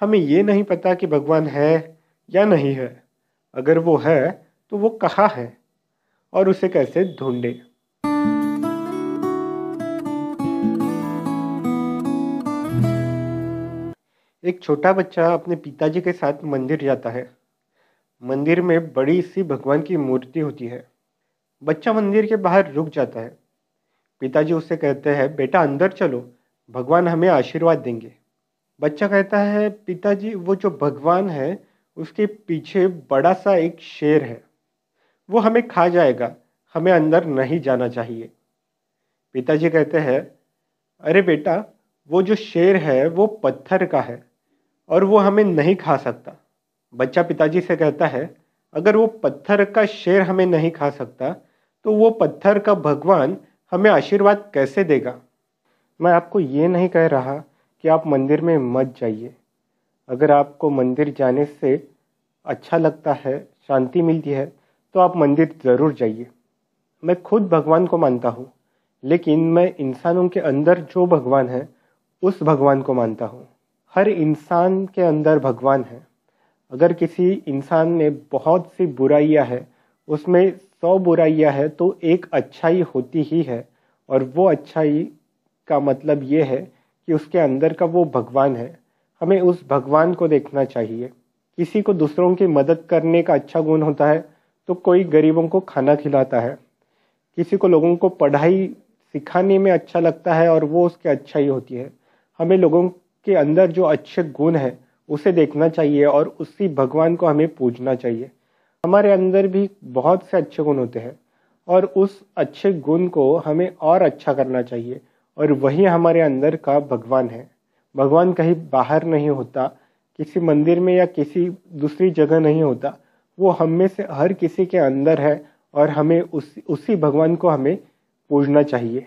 हमें ये नहीं पता कि भगवान है या नहीं है। अगर वो है तो वो कहाँ है? और उसे कैसे ढूंढे? एक छोटा बच्चा अपने पिताजी के साथ मंदिर जाता है। मंदिर में बड़ी सी भगवान की मूर्ति होती है। बच्चा मंदिर के बाहर रुक जाता है। पिताजी उससे कहते हैं, बेटा, अंदर चलो। भगवान हमें आशीर्वाद देंगे। बच्चा कहता है, पिताजी, वो जो भगवान है, उसके पीछे बड़ा सा एक शेर है। वो हमें खा जाएगा, हमें अंदर नहीं जाना चाहिए। पिताजी कहते हैं, अरे बेटा, वो जो शेर है, वो पत्थर का है और वो हमें नहीं खा सकता। बच्चा पिताजी से कहता है, अगर वो पत्थर का शेर हमें नहीं खा सकता तो वो पत्थर का भगवान हमें आशीर्वाद कैसे देगा? मैं आपको ये नहीं कह रहा कि आप मंदिर में मत जाइए। अगर आपको मंदिर जाने से अच्छा लगता है, शांति मिलती है तो आप मंदिर ज़रूर जाइए। मैं खुद भगवान को मानता हूँ, लेकिन मैं इंसानों के अंदर जो भगवान है, उस भगवान को मानता हूँ। हर इंसान के अंदर भगवान है। अगर किसी इंसान ने बहुत सी बुराइयाँ है, उसमें सौ बुराइयाँ है तो एक अच्छाई होती ही है, और वो अच्छाई का मतलब ये है कि उसके अंदर का वो भगवान है। हमें उस भगवान को देखना चाहिए। किसी को दूसरों की मदद करने का अच्छा गुण होता है तो कोई गरीबों को खाना खिलाता है। किसी को लोगों को पढ़ाई सिखाने में अच्छा लगता है और वो उसकी अच्छाई होती है। हमें लोगों के अंदर जो अच्छे गुण है, उसे देखना चाहिए और उसी भगवान को हमें पूजना चाहिए। हमारे अंदर भी बहुत से अच्छे गुण होते हैं और उस अच्छे गुण को हमें और अच्छा करना चाहिए। और वही हमारे अंदर का भगवान है। भगवान कहीं बाहर नहीं होता, किसी मंदिर में या किसी दूसरी जगह नहीं होता। वो हम में से हर किसी के अंदर है और हमें उस, उसी भगवान को हमें पूजना चाहिए।